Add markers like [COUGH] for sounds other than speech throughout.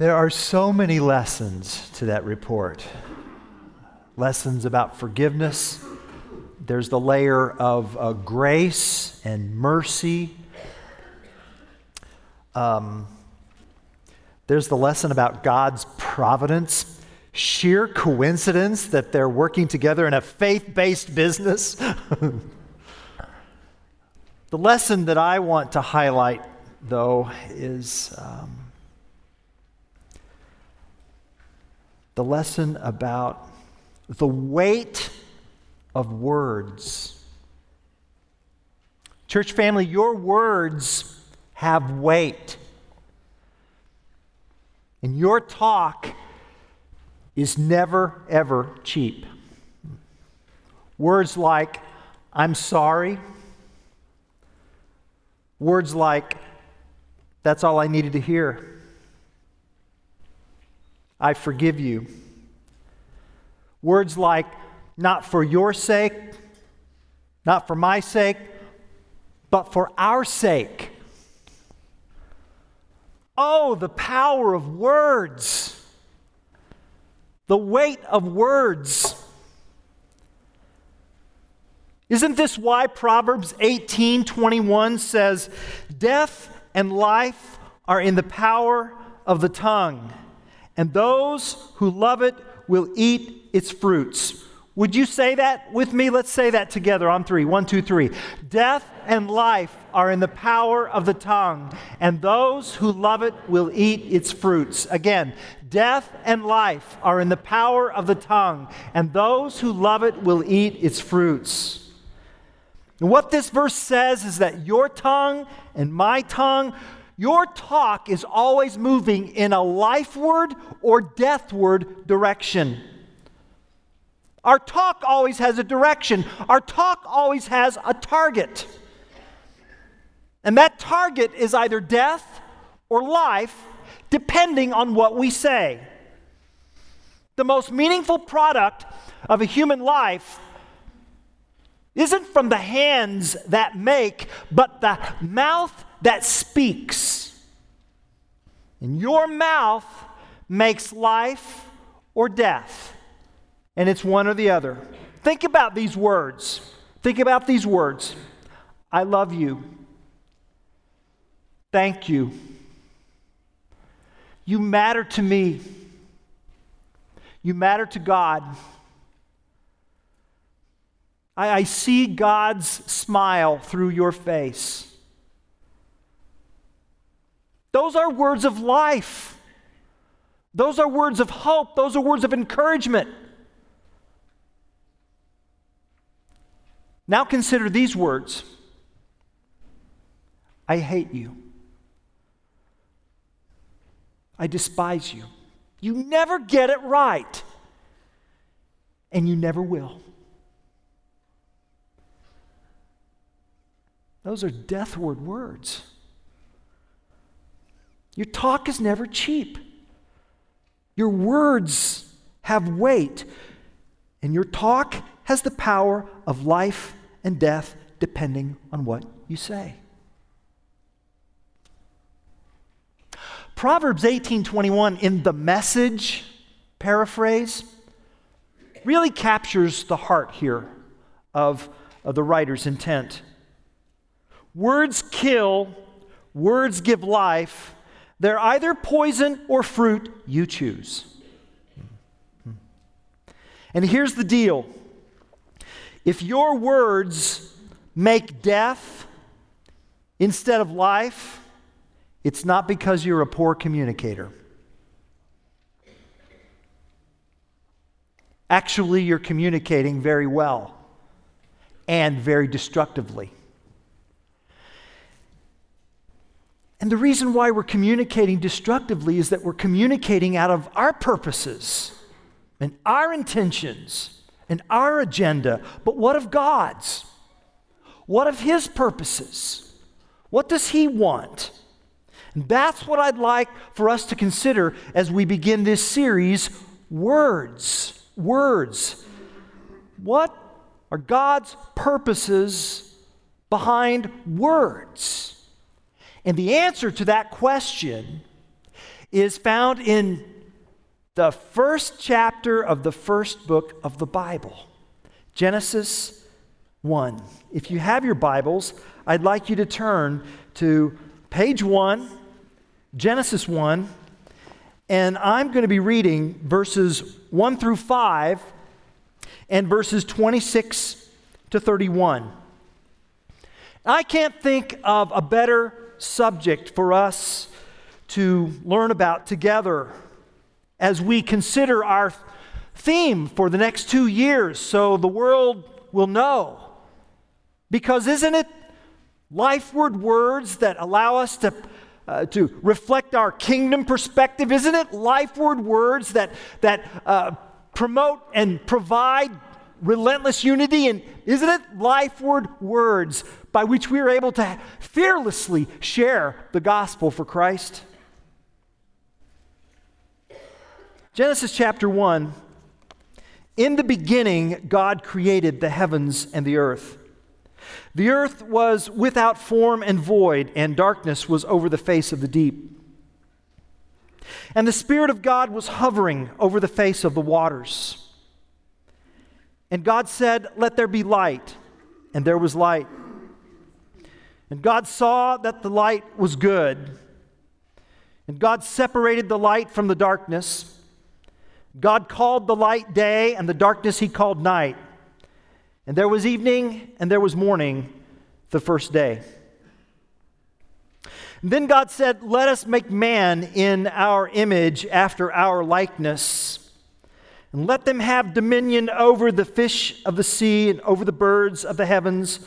There are so many lessons to that report lessons about forgiveness. There's the layer of uh, grace and mercy. Um, there's the lesson about God's providence. Sheer coincidence that they're working together in a faith based business. [LAUGHS] the lesson that I want to highlight, though, is. Um, the lesson about the weight of words. Church family, your words have weight. And your talk is never, ever cheap. Words like, I'm sorry. Words like, that's all I needed to hear. I forgive you. Words like, not for your sake, not for my sake, but for our sake. Oh, the power of words, the weight of words. Isn't this why Proverbs 18 21 says, Death and life are in the power of the tongue? And those who love it will eat its fruits. Would you say that with me? Let's say that together on three. One, two, three. Death and life are in the power of the tongue, and those who love it will eat its fruits. Again, death and life are in the power of the tongue, and those who love it will eat its fruits. And what this verse says is that your tongue and my tongue your talk is always moving in a lifeward or deathward direction. Our talk always has a direction, our talk always has a target. And that target is either death or life, depending on what we say. The most meaningful product of a human life isn't from the hands that make, but the mouth that speaks. And your mouth makes life or death. And it's one or the other. Think about these words. Think about these words. I love you. Thank you. You matter to me. You matter to God. I, I see God's smile through your face. Those are words of life. Those are words of hope. Those are words of encouragement. Now consider these words I hate you. I despise you. You never get it right, and you never will. Those are deathward words. Your talk is never cheap. Your words have weight, and your talk has the power of life and death depending on what you say. Proverbs 18:21 in the message paraphrase really captures the heart here of, of the writer's intent. Words kill, words give life, they're either poison or fruit, you choose. And here's the deal if your words make death instead of life, it's not because you're a poor communicator. Actually, you're communicating very well and very destructively. And the reason why we're communicating destructively is that we're communicating out of our purposes and our intentions and our agenda. But what of God's? What of His purposes? What does He want? And that's what I'd like for us to consider as we begin this series words. Words. What are God's purposes behind words? And the answer to that question is found in the first chapter of the first book of the Bible, Genesis 1. If you have your Bibles, I'd like you to turn to page 1, Genesis 1, and I'm going to be reading verses 1 through 5 and verses 26 to 31. I can't think of a better subject for us to learn about together as we consider our theme for the next two years so the world will know. Because isn't it lifeward words that allow us to, uh, to reflect our kingdom perspective? Isn't it lifeward words that, that uh, promote and provide relentless unity? And isn't it lifeward words by which we are able to fearlessly share the gospel for Christ? Genesis chapter 1 In the beginning, God created the heavens and the earth. The earth was without form and void, and darkness was over the face of the deep. And the Spirit of God was hovering over the face of the waters. And God said, Let there be light. And there was light. And God saw that the light was good. And God separated the light from the darkness. God called the light day, and the darkness he called night. And there was evening, and there was morning the first day. And then God said, Let us make man in our image after our likeness. And let them have dominion over the fish of the sea, and over the birds of the heavens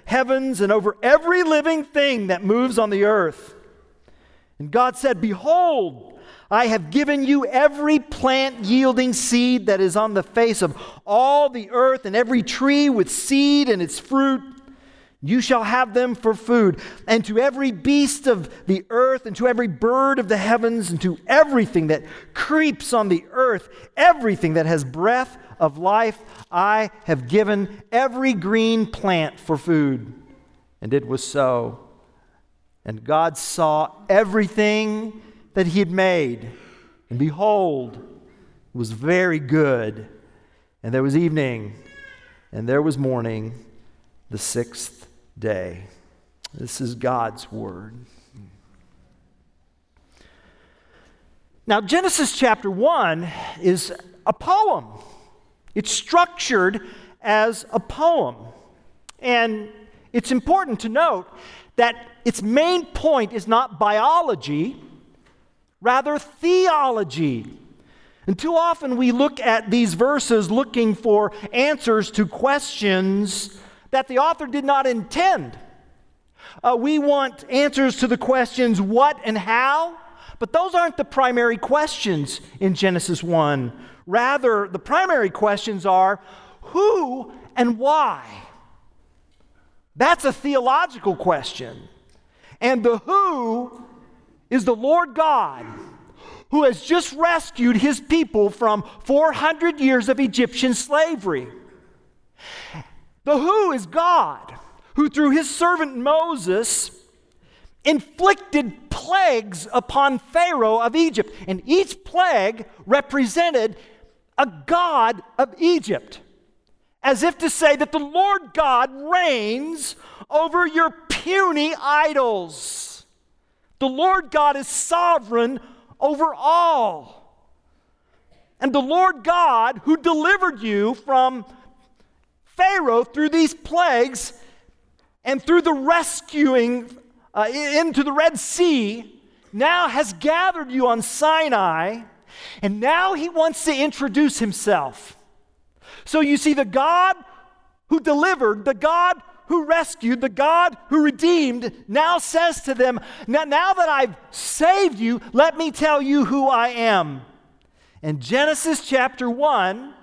heavens and over every living thing that moves on the earth. And God said, Behold, I have given you every plant yielding seed that is on the face of all the earth and every tree with seed and its fruit. You shall have them for food. And to every beast of the earth, and to every bird of the heavens, and to everything that creeps on the earth, everything that has breath of life, I have given every green plant for food. And it was so. And God saw everything that He had made. And behold, it was very good. And there was evening, and there was morning, the sixth day. This is God's word. Now, Genesis chapter 1 is a poem. It's structured as a poem. And it's important to note that its main point is not biology, rather, theology. And too often we look at these verses looking for answers to questions that the author did not intend. Uh, we want answers to the questions what and how, but those aren't the primary questions in Genesis 1. Rather, the primary questions are who and why. That's a theological question. And the who is the Lord God who has just rescued his people from 400 years of Egyptian slavery. The who is God, who through his servant Moses inflicted plagues upon Pharaoh of Egypt. And each plague represented a god of Egypt, as if to say that the Lord God reigns over your puny idols. The Lord God is sovereign over all. And the Lord God, who delivered you from Pharaoh through these plagues and through the rescuing uh, into the Red Sea, now has gathered you on Sinai, and now he wants to introduce himself. So you see, the God who delivered, the God who rescued, the God who redeemed, now says to them, Now, now that I've saved you, let me tell you who I am. And Genesis chapter 1,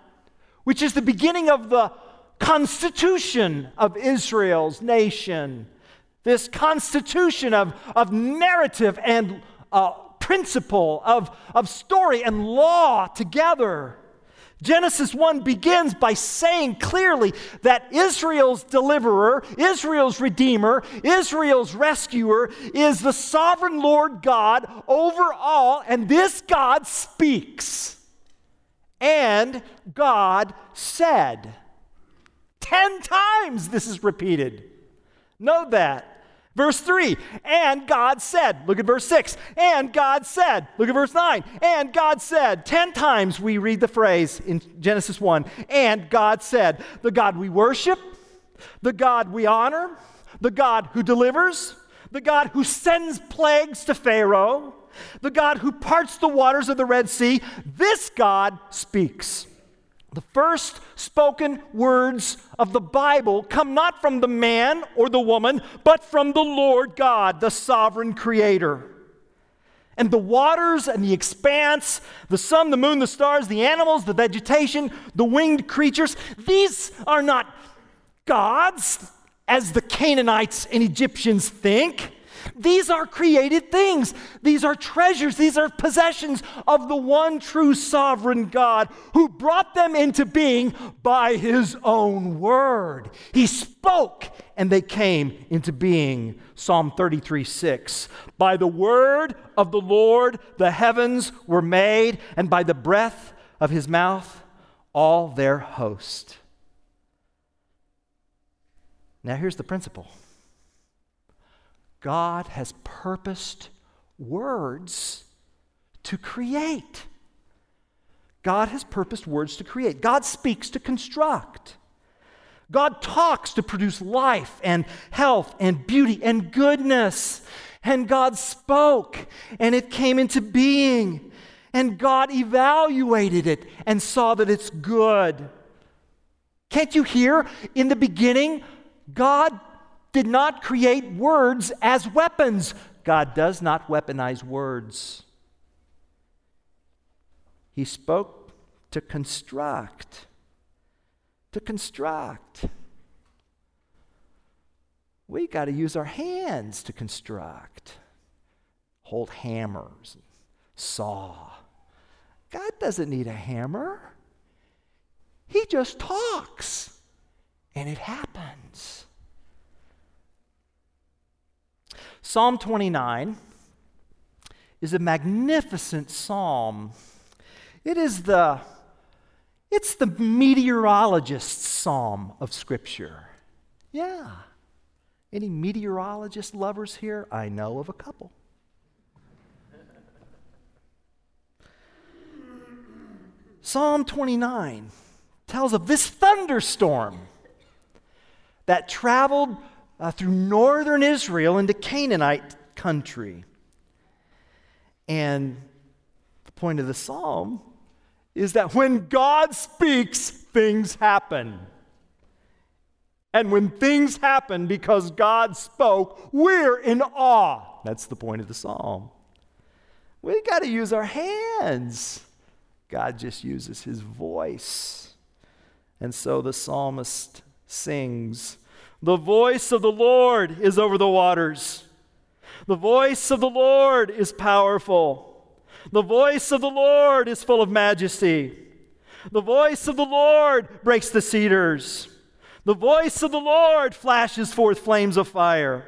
which is the beginning of the constitution of Israel's nation, this constitution of, of narrative and uh, principle, of, of story and law together. Genesis 1 begins by saying clearly that Israel's deliverer, Israel's redeemer, Israel's rescuer is the sovereign Lord God over all, and this God speaks. And God said. Ten times this is repeated. Know that. Verse 3, and God said, look at verse 6, and God said, look at verse 9, and God said. Ten times we read the phrase in Genesis 1, and God said, the God we worship, the God we honor, the God who delivers, the God who sends plagues to Pharaoh, the God who parts the waters of the Red Sea, this God speaks. The first spoken words of the Bible come not from the man or the woman, but from the Lord God, the sovereign creator. And the waters and the expanse, the sun, the moon, the stars, the animals, the vegetation, the winged creatures, these are not gods as the Canaanites and Egyptians think. These are created things. These are treasures. These are possessions of the one true sovereign God who brought them into being by his own word. He spoke and they came into being. Psalm 33 6. By the word of the Lord the heavens were made, and by the breath of his mouth all their host. Now here's the principle. God has purposed words to create. God has purposed words to create. God speaks to construct. God talks to produce life and health and beauty and goodness. And God spoke and it came into being. And God evaluated it and saw that it's good. Can't you hear? In the beginning, God did not create words as weapons. God does not weaponize words. He spoke to construct. To construct. We got to use our hands to construct. Hold hammers, saw. God doesn't need a hammer. He just talks, and it happens. Psalm 29 is a magnificent psalm. It is the it's the meteorologist's psalm of scripture. Yeah. Any meteorologist lovers here? I know of a couple. Psalm 29 tells of this thunderstorm that traveled uh, through northern Israel into Canaanite country. And the point of the psalm is that when God speaks, things happen. And when things happen because God spoke, we're in awe. That's the point of the psalm. We got to use our hands. God just uses his voice. And so the psalmist sings the voice of the Lord is over the waters. The voice of the Lord is powerful. The voice of the Lord is full of majesty. The voice of the Lord breaks the cedars. The voice of the Lord flashes forth flames of fire.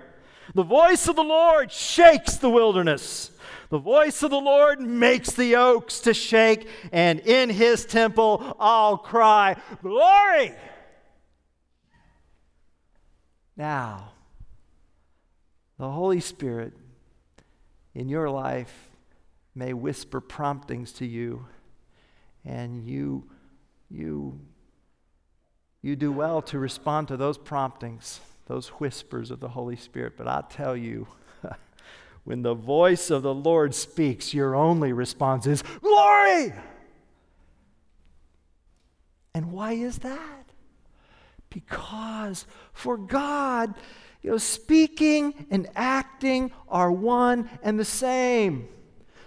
The voice of the Lord shakes the wilderness. The voice of the Lord makes the oaks to shake, and in his temple I'll cry, Glory! Now, the Holy Spirit in your life may whisper promptings to you, and you, you, you do well to respond to those promptings, those whispers of the Holy Spirit. But I tell you, [LAUGHS] when the voice of the Lord speaks, your only response is, Glory! And why is that? Because for God, you know, speaking and acting are one and the same.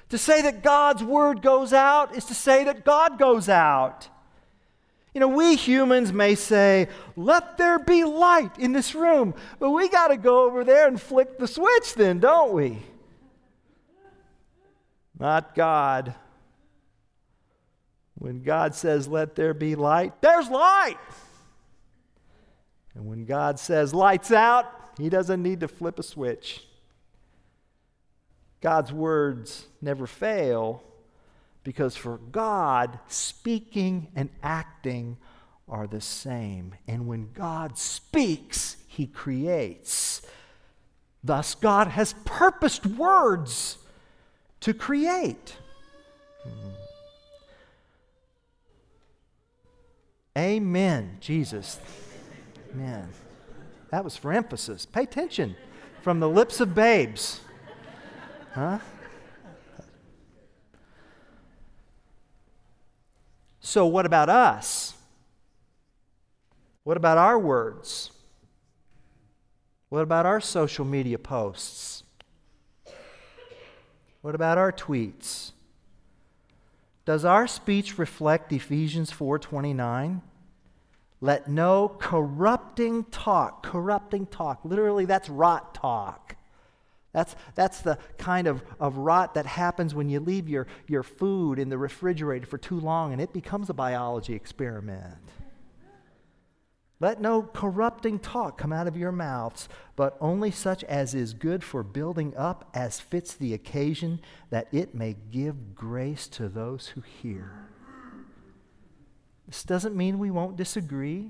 To say that God's word goes out is to say that God goes out. You know, we humans may say, let there be light in this room, but we got to go over there and flick the switch then, don't we? Not God. When God says, let there be light, there's light. And when God says, lights out, he doesn't need to flip a switch. God's words never fail because for God, speaking and acting are the same. And when God speaks, he creates. Thus, God has purposed words to create. Hmm. Amen, Jesus. Amen. That was for emphasis. Pay attention from the lips of babes. Huh? So, what about us? What about our words? What about our social media posts? What about our tweets? Does our speech reflect Ephesians 4:29? Let no corrupting talk, corrupting talk, literally that's rot talk. That's, that's the kind of, of rot that happens when you leave your, your food in the refrigerator for too long and it becomes a biology experiment. Let no corrupting talk come out of your mouths, but only such as is good for building up as fits the occasion, that it may give grace to those who hear. This doesn't mean we won't disagree.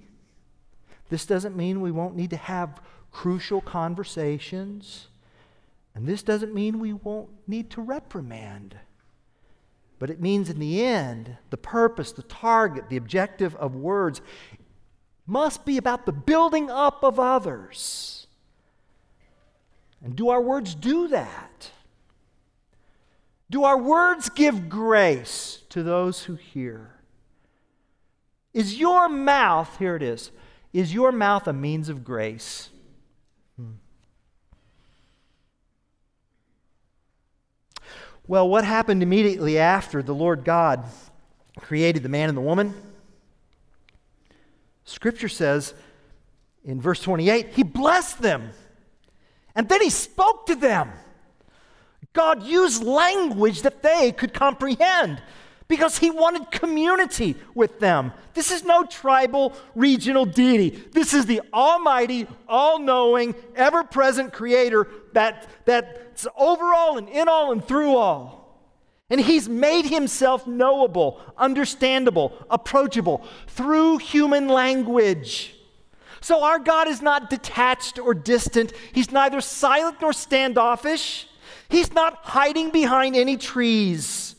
This doesn't mean we won't need to have crucial conversations. And this doesn't mean we won't need to reprimand. But it means in the end, the purpose, the target, the objective of words must be about the building up of others. And do our words do that? Do our words give grace to those who hear? Is your mouth, here it is, is your mouth a means of grace? Hmm. Well, what happened immediately after the Lord God created the man and the woman? Scripture says in verse 28, He blessed them and then He spoke to them. God used language that they could comprehend because he wanted community with them. This is no tribal, regional deity. This is the almighty, all knowing, ever present creator that, that's over all and in all and through all. And he's made himself knowable, understandable, approachable through human language. So our God is not detached or distant. He's neither silent nor standoffish. He's not hiding behind any trees.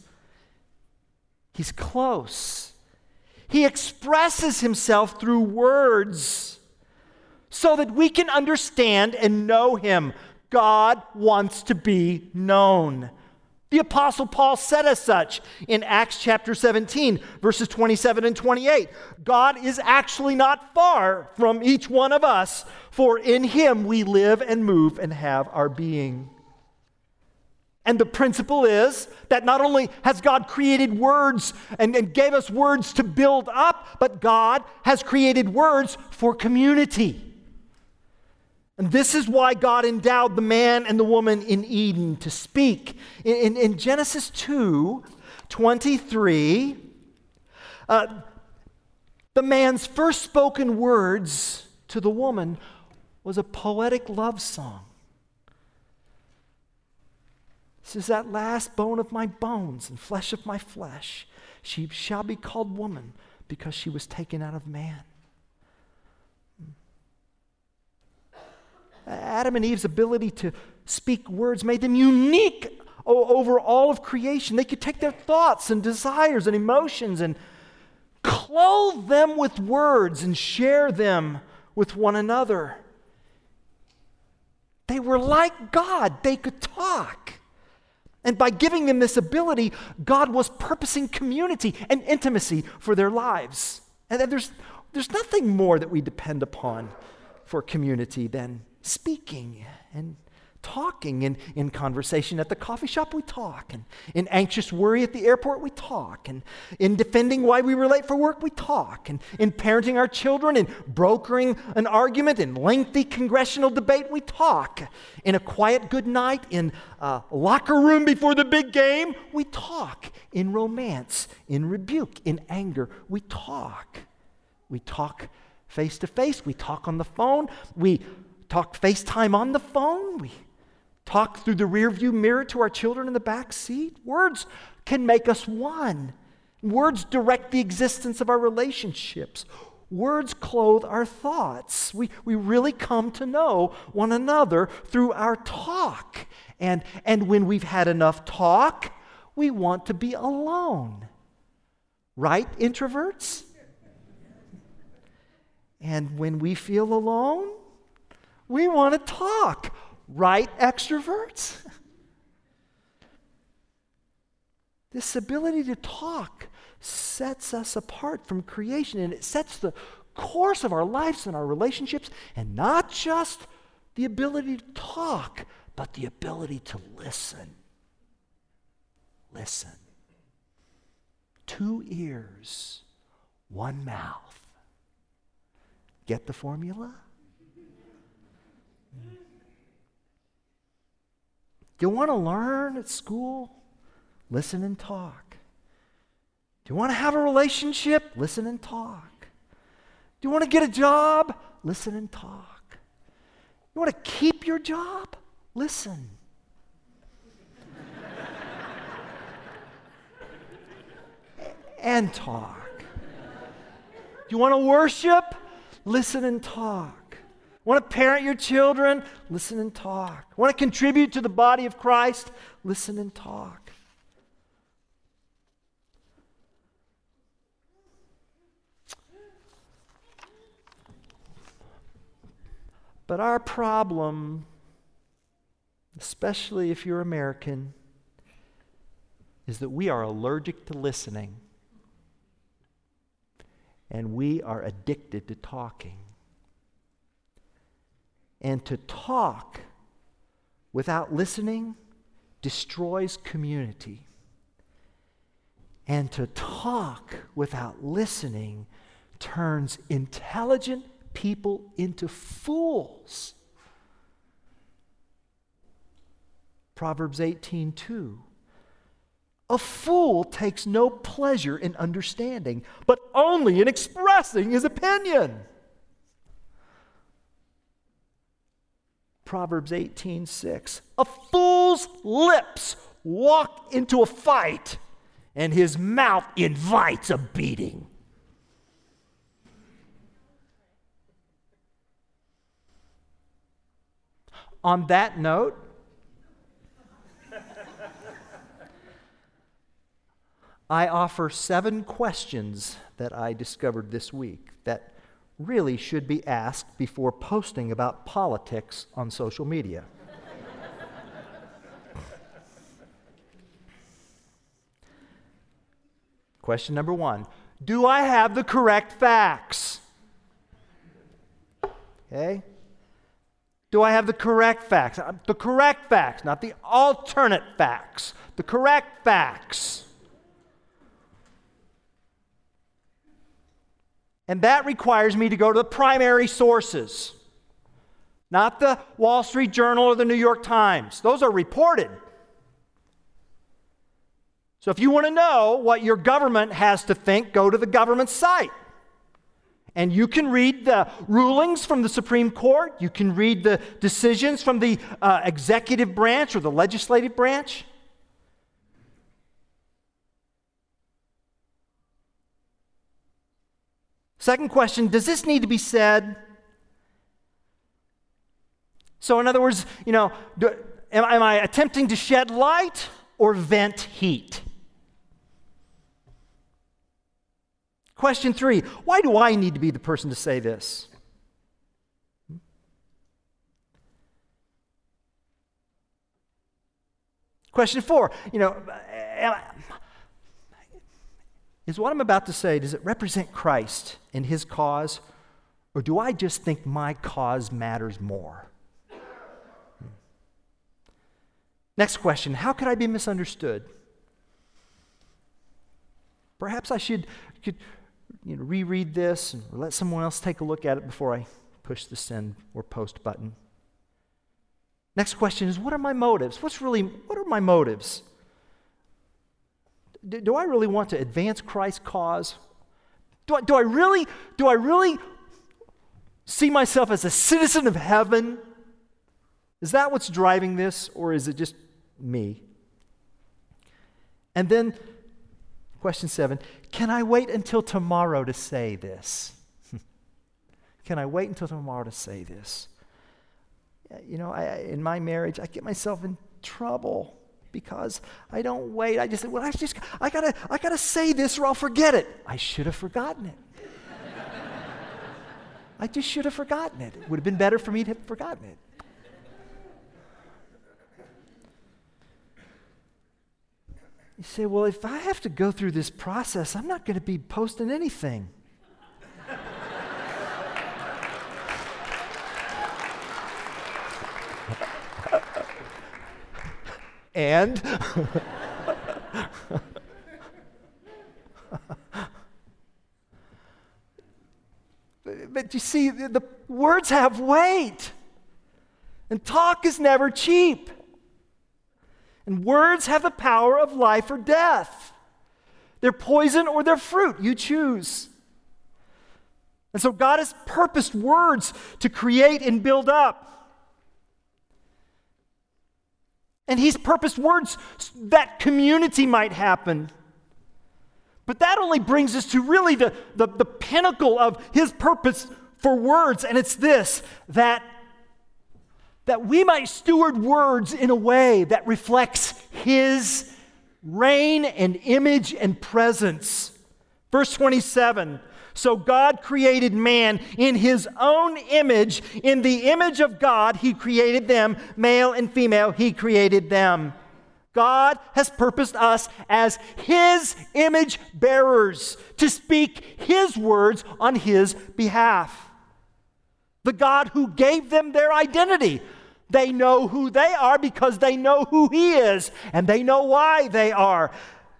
He's close. He expresses himself through words so that we can understand and know him. God wants to be known. The Apostle Paul said as such in Acts chapter 17, verses 27 and 28. God is actually not far from each one of us, for in him we live and move and have our being. And the principle is that not only has God created words and, and, gave us words to build up, but God has created words for community. And this is why God endowed the man and the woman in Eden to speak. In, in, in Genesis 2 23, uh, the man's first spoken words to the woman was a poetic love song. This is that last bone of my bones and flesh of my flesh. She shall be called woman because she was taken out of man. Adam and Eve's ability to speak words made them unique over all of creation. They could take their thoughts and desires and emotions and clothe them with words and share them with one another. They were like God, they could talk. And by giving them this ability, God was purposing community and intimacy for their lives. And there's there's nothing more that we depend upon for community than speaking and talking. And in conversation at the coffee shop, we talk. And in anxious worry at the airport, we talk. And in defending why we were late for work, we talk. And in parenting our children, in brokering an argument, in lengthy congressional debate, we talk. In a quiet good night, in a locker room before the big game, we talk. In romance, in rebuke, in anger, we talk. We talk face to face. We talk on the phone. We talk FaceTime on the phone. We talk through the rearview mirror to our children in the back seat. Words can make us one. Words direct the existence of our relationships. Words clothe our thoughts. We, we really come to know one another through our talk. And, and when we've had enough talk, we want to be alone. Right, introverts? And when we feel alone, we want to talk. Right, extroverts? [LAUGHS] this ability to talk sets us apart from creation and it sets the course of our lives and our relationships, and not just the ability to talk, but the ability to listen. Listen. Two ears, one mouth. Get the formula? Do you want to learn at school? Listen and talk. Do you want to have a relationship? Listen and talk. Do you want to get a job? Listen and talk. You want to keep your job? Listen. [LAUGHS] and talk. Do you want to worship? Listen and talk. Want to parent your children? Listen and talk. Want to contribute to the body of Christ? Listen and talk. But our problem, especially if you're American, is that we are allergic to listening and we are addicted to talking. And to talk without listening destroys community. And to talk without listening turns intelligent people into fools. Proverbs 18:2 A fool takes no pleasure in understanding, but only in expressing his opinion. Proverbs 18:6 A fool's lips walk into a fight and his mouth invites a beating. On that note, I offer seven questions that I discovered this week that really should be asked before posting about politics on social media. Question number one Do I have the correct facts? Okay? Do I have the correct facts? Uh, the correct facts, not the alternate facts. The correct facts. And that requires me to go to the primary sources, not the Wall Street Journal or the New York Times. Those are reported. So if you want to know what your government has to think, go to the government site. And you can read the rulings from the Supreme Court. You can read the decisions from the uh, executive branch or the legislative branch. Second question Does this need to be said? So, in other words, you know, do, am, am I attempting to shed light or vent heat? Question three Why do I need to be the person to say this? Question four, you know, is what I'm about to say, does it represent Christ and his cause, or do I just think my cause matters more? Hmm. Next question How could I be misunderstood? Perhaps I should could, you know, reread this and let someone else take a look at it before I push the send or post button. Next question is what are my motives? What's really what are my motives? Do, do I really want to advance Christ's cause? Do I, do I really do I really see myself as a citizen of heaven? Is that what's driving this or is it just me? And then question 7, can I wait until tomorrow to say this? [LAUGHS] can I wait until tomorrow to say this? You know, I, in my marriage, I get myself in trouble because I don't wait. I just say, well, I just, I gotta, I gotta say this or I'll forget it. I should have forgotten it. I just should have forgotten it. It would have been better for me to have forgotten it. You say, well, if I have to go through this process, I'm not going to be posting anything. And? But you see the words have weight. And talk is never cheap. And words have the power of life or death. They're poison or they're fruit. You choose. And so god has purposed words to create and build up And he's purposed words that community might happen. But that only brings us to really the, the, the, pinnacle of his purpose for words, and it's this that, that we might steward words in a way that reflects his reign and image and presence. Verse 27 so God created man in his own image. In the image of God, he created them, male and female, he created them. God has purposed us as his image bearers to speak his words on his behalf. The God who gave them their identity. They know who they are because they know who he is and they know why they are.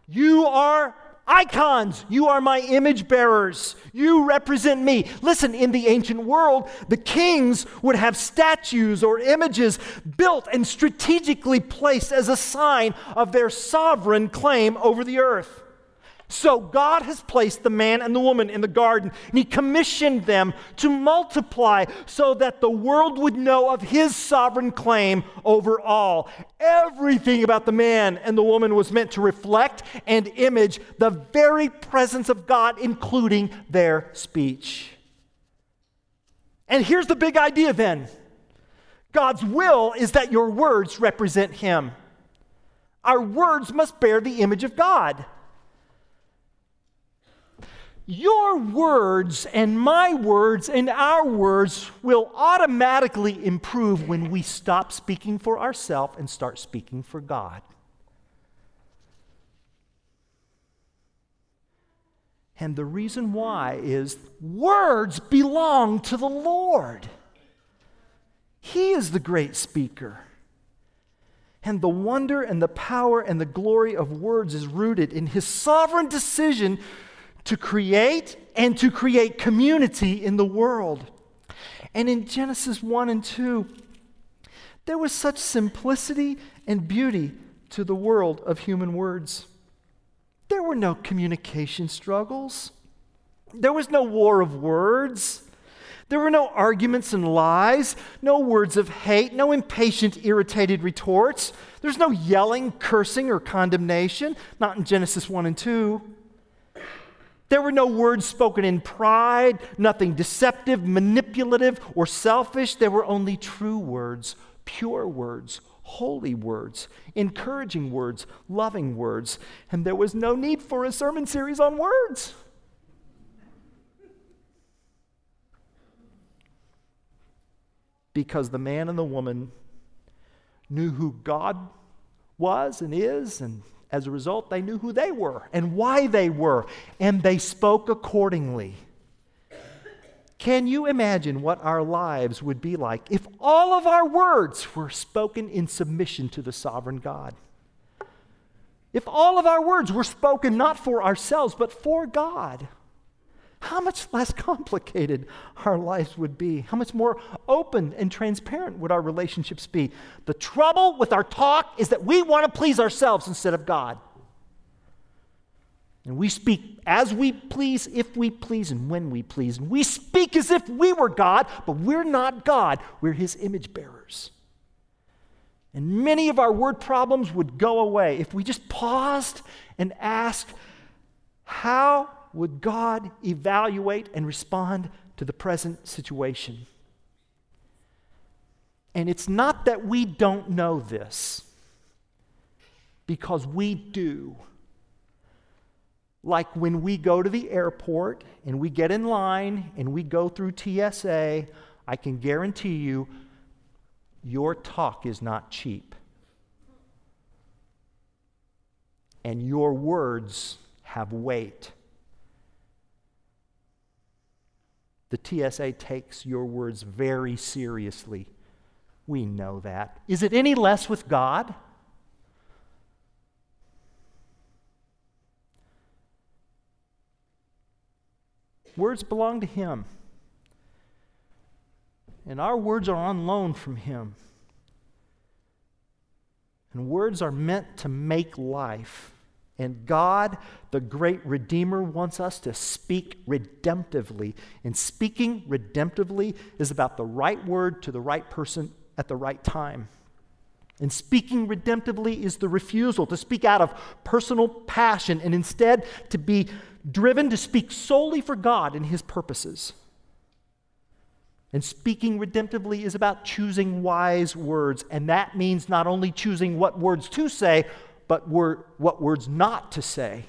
You are icons. You are my image bearers. You represent me. Listen, in the ancient world, the kings would have statues or images built and strategically placed as a sign of their sovereign claim over the earth. So God has placed the man and the woman in the garden, and He commissioned them to multiply so that the world would know of His sovereign claim over all. Everything about the man and the woman was meant to reflect and image the very presence of God, including their speech. And here's the big idea then God's will is that your words represent Him. Our words must bear the image of God. Your words and my words and our words will automatically improve when we stop speaking for ourselves and start speaking for God. And the reason why is words belong to the Lord. He is the great speaker. And the wonder and the power and the glory of words is rooted in his sovereign decision to create and to create community in the world. And in Genesis 1 and 2, there was such simplicity and beauty to the world of human words. There were no communication struggles. There was no war of words. There were no arguments and lies, no words of hate, no impatient, irritated retorts. There's no yelling, cursing, or condemnation, not in Genesis 1 and 2. There were no words spoken in pride, nothing deceptive, manipulative, or selfish. There were only true words, pure words, holy words, encouraging words, loving words. And there was no need for a sermon series on words. Because the man and the woman knew who God was and is, and As a result, they knew who they were and why they were, and they spoke accordingly. Can you imagine what our lives would be like if all of our words were spoken in submission to the sovereign God? If all of our words were spoken not for ourselves, but for God? How much less [LAUGHS] complicated our lives would be. How much more open and transparent would our relationships be. The trouble with our talk is that we want to please ourselves instead of God. And we speak as we please, if we please, and when we please. And we speak as if we were God, but we're not God. We're His image bearers. And many of our word problems would go away if we just paused and asked, How would God evaluate and respond to the present situation? And it's not that we don't know this, because we do. Like when we go to the airport and we get in line and we go through TSA, I can guarantee you your talk is not cheap. And your words have weight. The TSA takes your words very seriously. We know that. Is it any less with God? Words belong to Him. And our words are on loan from Him. And words are meant to make life. And God, the great Redeemer, wants us to speak redemptively. And speaking redemptively is about the right word to the right person at the right time. And speaking redemptively is the refusal to speak out of personal passion and instead to be driven to speak solely for God and His purposes. And speaking redemptively is about choosing wise words. And that means not only choosing what words to say, but what words not to say.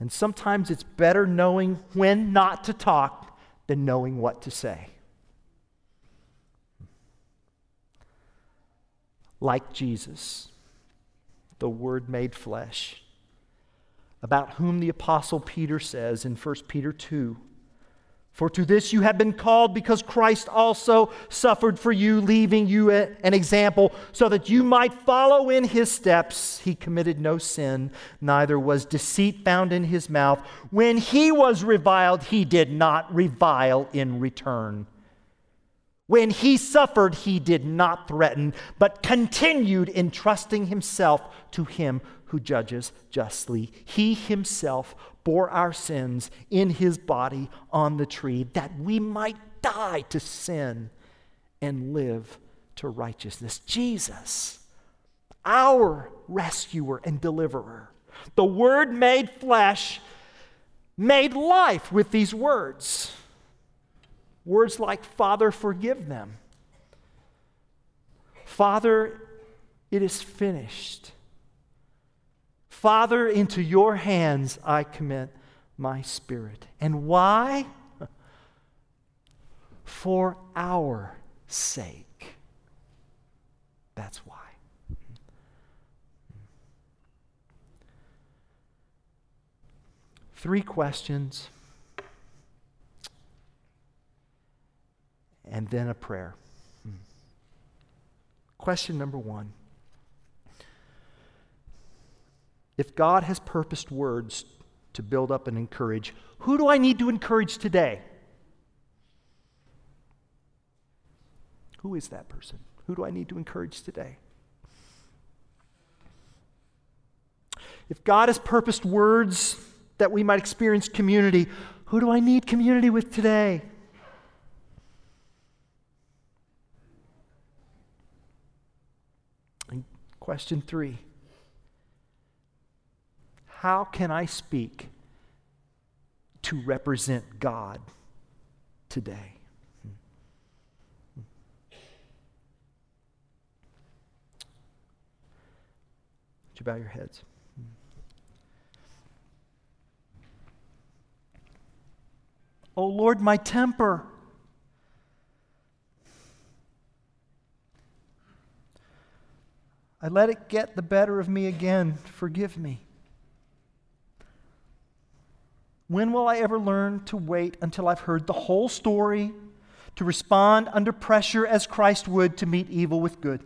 And sometimes it's better knowing when not to talk than knowing what to say. Like Jesus, the Word made flesh, about whom the Apostle Peter says in 1 Peter 2 for to this you have been called because Christ also suffered for you, leaving you a, an example so that you might follow in his steps. He committed no sin, neither was deceit found in his mouth. When he was reviled, he did not revile in return. When he suffered, he did not threaten, but continued entrusting himself to him who judges justly. He himself bore our sins in his body on the tree that we might die to sin and live to righteousness. Jesus, our rescuer and deliverer, the Word made flesh, made life with these words. Words like, Father, forgive them. Father, it is finished. Father, into your hands I commit my spirit. And why? [LAUGHS] For our sake. That's why. Three questions, and then a prayer. Question number one If God has purposed words to build up and encourage, who do I need to encourage today? Who is that person? Who do I need to encourage today? If God has purposed words that we might experience community, who do I need community with today? And question three how can I speak to represent God today? You bow your heads? Oh Lord, my temper. I let it get the better of me again. Forgive me. When will I ever learn to wait until I've heard the whole story, to respond under pressure as Christ would to meet evil with good?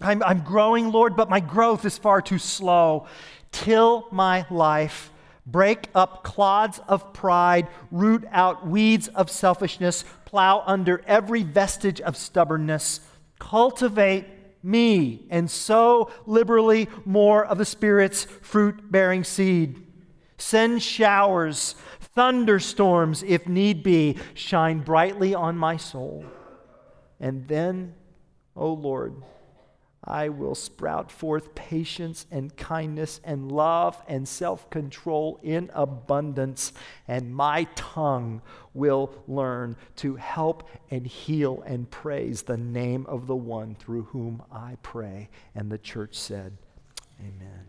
I'm, I'm growing, Lord, but my growth is far too slow. Till my life, break up clods of pride, root out weeds of selfishness, plow under every vestige of stubbornness, cultivate me, and sow liberally more of the Spirit's fruit bearing seed. Send showers, thunderstorms, if need be, shine brightly on my soul. And then, O oh Lord, I will sprout forth patience and kindness and love and self control in abundance, and my tongue will learn to help and heal and praise the name of the one through whom I pray. And the church said, Amen.